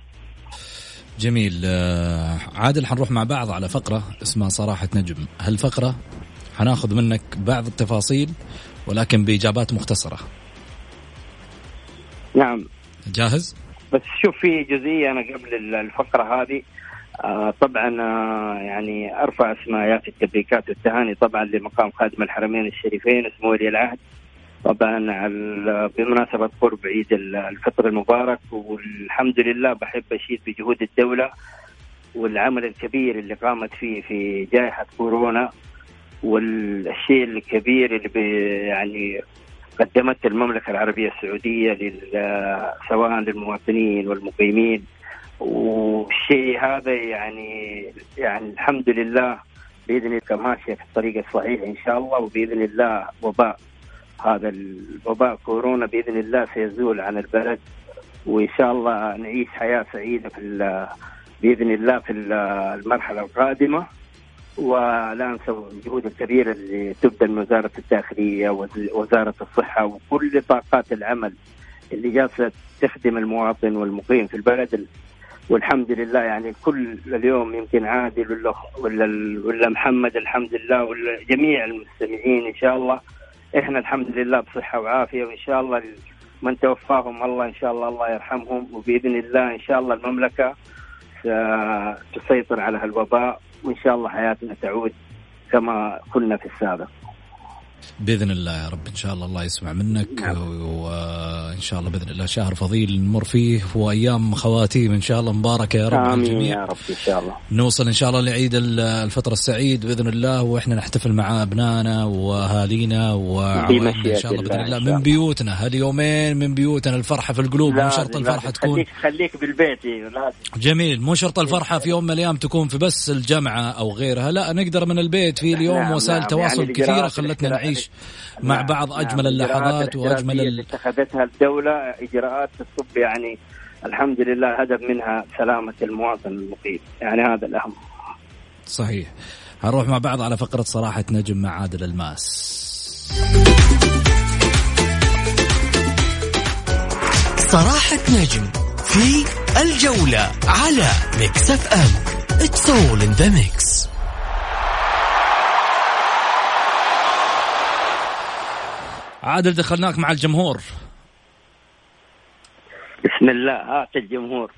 جميل. آه، عادل حنروح مع بعض على فقرة اسمها صراحة نجم. هالفقرة حناخذ منك بعض التفاصيل ولكن بإجابات مختصرة. نعم. جاهز؟ بس شوف في جزئية أنا قبل الفقرة هذه. آه طبعا آه يعني أرفع اسماءات التبريكات والتهاني طبعا لمقام خادم الحرمين الشريفين اسمه ولي العهد. طبعا بمناسبة قرب عيد الفطر المبارك والحمد لله بحب أشيد بجهود الدولة والعمل الكبير اللي قامت فيه في جائحة كورونا والشيء الكبير اللي يعني قدمت المملكة العربية السعودية سواء للمواطنين والمقيمين. والشيء هذا يعني يعني الحمد لله بإذن الله ماشية في الطريق الصحيح إن شاء الله وبإذن الله وباء. هذا الوباء كورونا بإذن الله سيزول عن البلد وإن شاء الله نعيش حياة سعيدة في بإذن الله في المرحلة القادمة. ولا ننسى الجهود الكبيرة اللي تبذل وزارة الداخلية ووزاره الصحة وكل طاقات العمل اللي جالسة تخدم المواطن والمقيم في البلد. والحمد لله يعني كل اليوم يمكن عادل ولا ولا, ولا محمد الحمد لله ولا جميع المستمعين إن شاء الله. إحنا الحمد لله بصحة وعافية وإن شاء الله من توفاهم الله إن شاء الله الله يرحمهم وبإذن الله إن شاء الله المملكة تسيطر على هالوباء وإن شاء الله حياتنا تعود كما كنا في السابق. بإذن الله يا رب. إن شاء الله الله يسمع منك نعم. وإن شاء الله بإذن الله شهر فضيل نمر فيه وأيام خواتيم. إن شاء الله مباركة يا رب آمين الجميع. يا رب إن شاء الله. نوصل إن شاء الله لعيد الفطر السعيد بإذن الله وإحنا نحتفل مع أبنائنا وأهالينا وعوائلنا إن شاء الله بإذن الله من بيوتنا هاليومين من بيوتنا الفرحة في القلوب مو شرط الفرحة تكون. خليك خليك بالبيت إيه، لازم. جميل مو شرط الفرحة في يوم من الأيام تكون في بس الجامعة أو غيرها لا نقدر من البيت في اليوم نعم وسائل نعم تواصل يعني كثيرة خلتنا نعيش مع نعم، بعض أجمل نعم. اللحظات وأجمل اللي اتخذتها الدولة إجراءات تصب يعني الحمد لله هدف منها سلامة المواطن المقيم. يعني هذا الأهم. صحيح. هنروح مع بعض على فقرة صراحة نجم مع عادل الماس. صراحة نجم في الجولة على Mix FM. It's all in the mix. عادل دخلناك مع الجمهور. بسم الله هات الجمهور.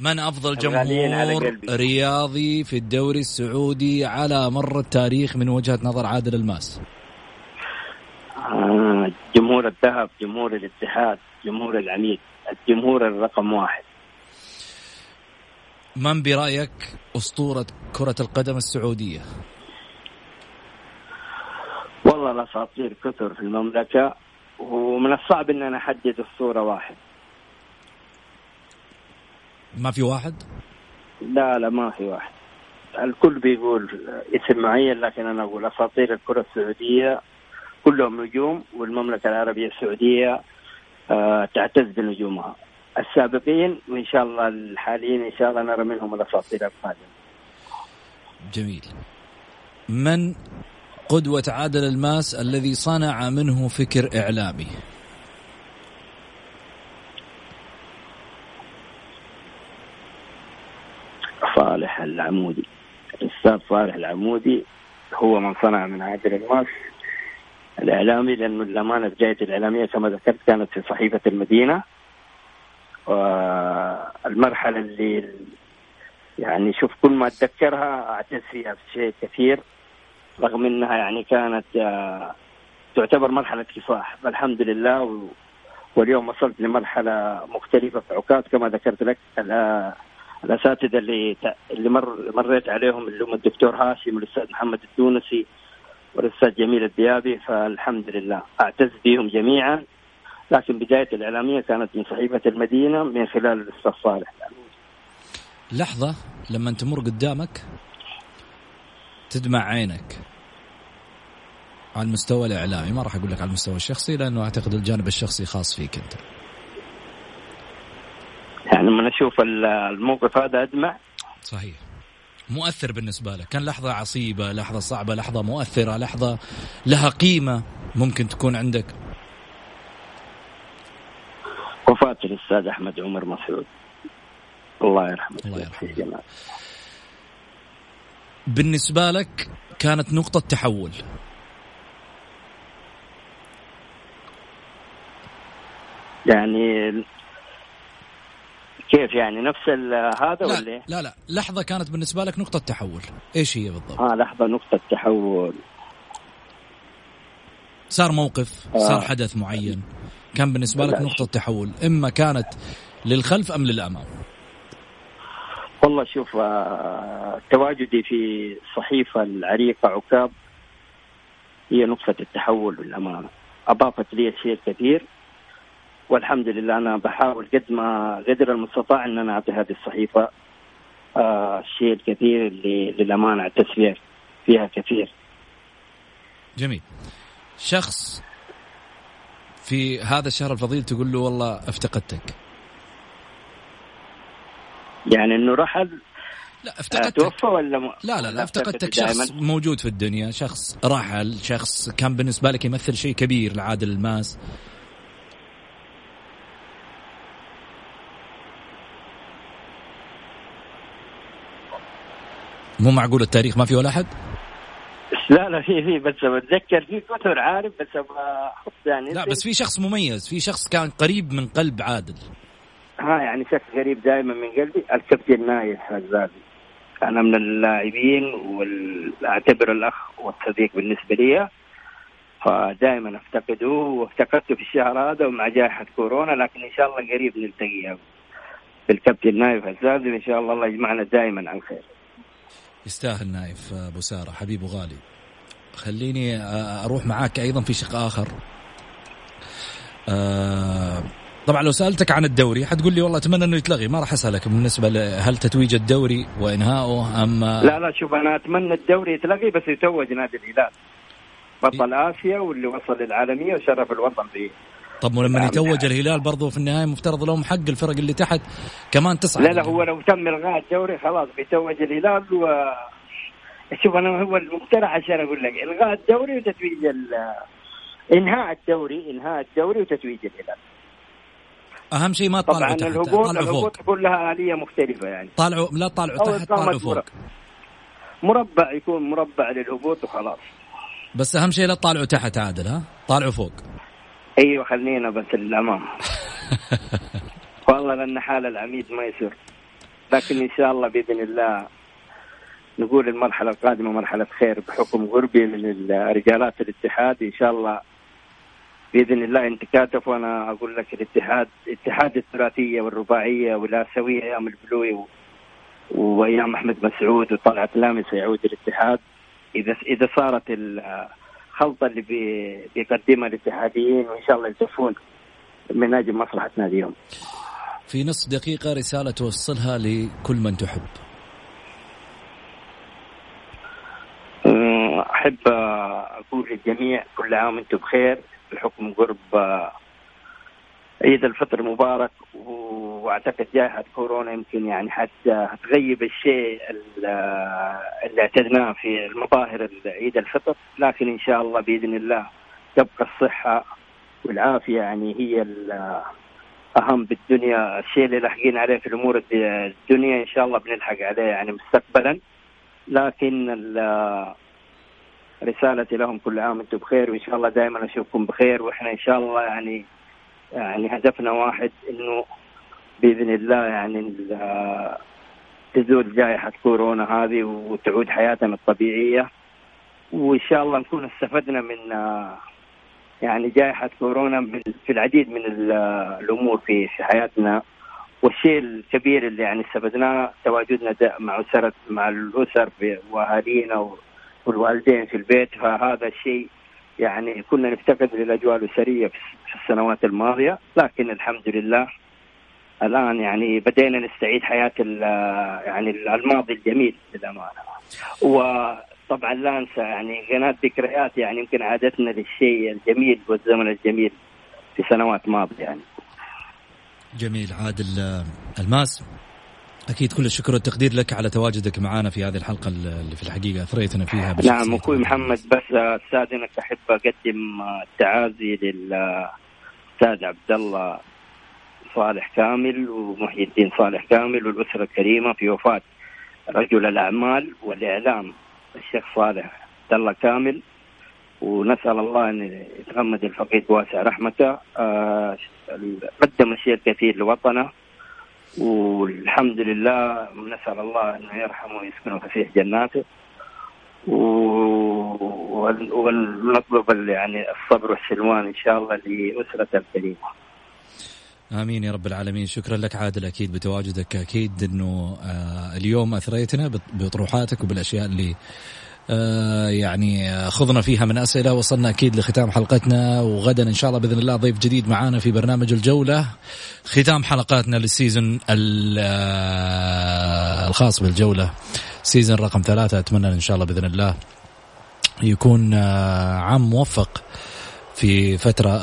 من أفضل جمهور. رياضي في الدوري السعودي على مر التاريخ من وجهة نظر عادل الماس؟ آه جمهور الذهب جمهور الاتحاد جمهور العميد الجمهور الرقم واحد. من برأيك أسطورة كرة القدم السعودية؟ والله الأساطير كثر في المملكة ومن الصعب إن أنا أحدد الصورة واحد. ما في واحد؟ لا لا ما في واحد. الكل بيقول اسم معين لكن أنا أقول أساطير الكرة السعودية كلهم نجوم والمملكة العربية السعودية آه، تعتز بنجومها. السابقين وإن شاء الله الحاليين إن شاء الله نرى منهم الأساطير القادمة. جميل. من قدوة عادل الماس الذي صنع منه فكر إعلامي. صالح العمودي. الأستاذ صالح العمودي هو من صنع من عادل الماس الإعلامي لأنه الأمانة بدايه الإعلامية كما ذكرت كانت في صحيفة المدينة. والمرحلة اللي يعني شوف كل ما أتذكرها أعتز فيها بشيء كثير. رغم إنها يعني كانت آه، تعتبر مرحلة كفاح. فالحمد لله واليوم وصلت لمرحلة مختلفة في عكاظ كما ذكرت لك ال- الأساتذة اللي اللي مر مريت عليهم اللي هم الدكتور هاشم والأستاذ محمد التونسي والأستاذ جميل الديابي. فالحمد لله أعتز بهم جميعا. لكن بداية الإعلامية كانت من صحيفة المدينة من خلال الأستاذ صالح. لحظة لما تمر قدامك تدمع عينك على المستوى الإعلامي. ما راح أقول لك على المستوى الشخصي لأنه أعتقد الجانب الشخصي خاص فيك أنت. يعني لما أشوف ال- الموقف هذا أدمع. صحيح. مؤثر بالنسبة لك. كان لحظة عصيبة لحظة صعبة لحظة مؤثرة لحظة لها قيمة ممكن تكون عندك. وفاة الأستاذ أحمد عمر مسعود. الله يرحمه. الله يرحمه. بالنسبة لك كانت نقطة تحول. يعني كيف يعني نفس هذا ولا لا, إيه؟ لا لا. لحظة كانت بالنسبة لك نقطة تحول. إيش هي بالضبط؟ آه لحظة نقطة تحول. صار موقف صار آه. حدث معين. كان بالنسبة لك نقطة تحول. إما كانت للخلف أم للأمام. والله شوف آه، تواجدي في الصحيفه العريقة عكاب هي نقطة التحول والامانه أضافت لي شيء كثير والحمد لله أنا بحاول قد ما قدر المستطاع إن أنا أعطي هذه الصحيفة آه الشيء الكثير اللي للأمانة اعتز فيها فيها كثير. جميل. شخص في هذا الشهر الفضيل تقول له والله افتقدتك. يعني إنه رحل لا افتقدتك توفى ولا م... لا لا لا أفتقدتك؟ شخص موجود في الدنيا شخص رحل شخص كان بالنسبة لك يمثل شيء كبير لعادل الماس مو معقول التاريخ ما في ولا أحد لا لا في في بس بتذكر في كثر عارف بس أبغى أحط يعني لا. بس في شخص مميز في شخص كان قريب من قلب عادل ها يعني شخص غريب دائما من قلبي الكابتن نايف الزابي أنا من اللاعبين واعتبر الأخ والصديق بالنسبة لي. فدائما أفتقده وافتقدته في الشهر هذا ومع جائحة كورونا لكن إن شاء الله قريب نلتقي بالكابتن نايف الزابي وان شاء الله الله يجمعنا دائما على خير يستاهل نايف أبو سارة حبيب وغالي. خليني أروح معاك أيضا في شق آخر. آه، طبعا لو سألتك عن الدوري حتقول لي والله أتمنى إنه يتلغي ما راح أسألك بالنسبة ل- هل تتويج الدوري وانهائه أم لا لا شوف أنا أتمنى الدوري يتلغي بس يتوج نادي الهلال. بطل آسيا واللي وصل للعالمية وشرف الوطن فيه. طب ولما نعم. يتوج الهلال برضه في النهاية مفترض لهم حق الفرق اللي تحت كمان تصعد. لا لا هو لو تم إلغاء الدوري خلاص بيتوج الهلال و شوف أنا هو المقترح عشان أقول لك إلغاء الدوري وتتويج ال... إنهاء الدوري إنهاء الدوري وتتويج الهلال. أهم شيء ما تطالعوا طبعا تحت الهبوط طالعوا فوق. الهبوط يكون لها آلية مختلفة يعني. طالعوا لا تطالعوا أو تحت طالعوا فوق. مربع. يكون مربع للهبوط وخلاص. بس أهم شيء لا تطالعوا تحت عادل ها؟ طالعوا فوق. أيوه خلينا بس للأمام. والله لأن حال العميد ما يسر. لكن إن شاء الله بإذن الله نقول المرحلة القادمة مرحلة خير بحكم قربي من رجالات الاتحاد. إن شاء الله بإذن الله نتكاتف وأنا أقول لك الاتحاد اتحاد الثلاثية والرباعية والآسيوية أيام البلوي وأيام أحمد مسعود وطلعت لامس يعود الاتحاد إذا إذا صارت الخلطة اللي بيقدمها الاتحاديين وإن شاء الله يزفون من أجل مصلحه ناديهم. في نصف دقيقة رسالة توصلها لكل من تحب. أحب أقول للجميع كل عام وأنتم بخير بحكم قرب عيد الفطر مبارك وأعتقد جائحة كورونا يمكن يعني حتى هتغيب الشيء اللي اعتدناه في المظاهر عيد الفطر. لكن إن شاء الله بإذن الله تبقى الصحة والعافية يعني هي أهم بالدنيا. الشيء اللي لاحقين عليه في الأمور الدنيا إن شاء الله بنلحق عليه يعني مستقبلا. لكن رسالتي لهم كل عام وأنتم بخير وإن شاء الله دائما أشوفكم بخير وإحنا إن شاء الله يعني يعني هدفنا واحد إنه بإذن الله يعني تزول جائحة كورونا هذه وتعود حياتنا الطبيعية. وإن شاء الله نكون استفدنا من يعني جائحة كورونا في العديد من الأمور في في حياتنا. والشيء الكبير اللي يعني استفدناه تواجدنا مع اسر مع الأسر وأهالينا والوالدين في البيت فهذا الشيء يعني كنا نفتقد للأجواء الأسرية في السنوات الماضية. لكن الحمد لله الآن يعني بدينا نستعيد حياة يعني الماضي الجميل للأمانة. وطبعا لا انسى يعني قناة ذكريات يعني يمكن عادتنا للشيء الجميل والزمن الجميل في سنوات ماضية يعني. جميل عادل ألماس. أكيد كل الشكر والتقدير لك على تواجدك معنا في هذه الحلقة اللي في الحقيقة أثريتنا فيها نعم أخوي محمد بس أستاذنك أحب أقدم التعازي للأستاذ عبد الله صالح كامل ومحي الدين صالح كامل والأسرة الكريمة في وفاة رجل الأعمال والإعلام الشيخ صالح عبد الله كامل. ونسأل الله أن يتغمد الفقيد بواسع رحمته. آه، قدم الشيء الكثير لوطنه. والحمد لله نسأل الله أنه يرحمه ويسكنه فسيح جناته. ونطلب يعني الصبر والسلوان إن شاء الله لأسرته الكريمة آمين يا رب العالمين. شكرا لك عادل. أكيد بتواجدك. أكيد إنه آه اليوم أثريتنا بطروحاتك وبالأشياء اللي يعني خضنا فيها من أسئلة. وصلنا أكيد لختام حلقتنا وغدا إن شاء الله بإذن الله ضيف جديد معانا في برنامج الجولة. ختام حلقاتنا لل season آه، الخاص بالجولة. season رقم ثلاثة أتمنى إن شاء الله بإذن الله يكون آه، عام موفق في فترة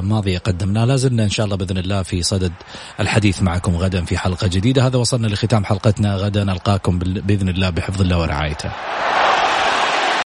ماضية قدمناها. لا زلنا إن شاء الله بإذن الله في صدد الحديث معكم غدا في حلقة جديدة. هذا وصلنا لختام حلقتنا. غدا نلقاكم بإذن الله بحفظ الله ورعايته.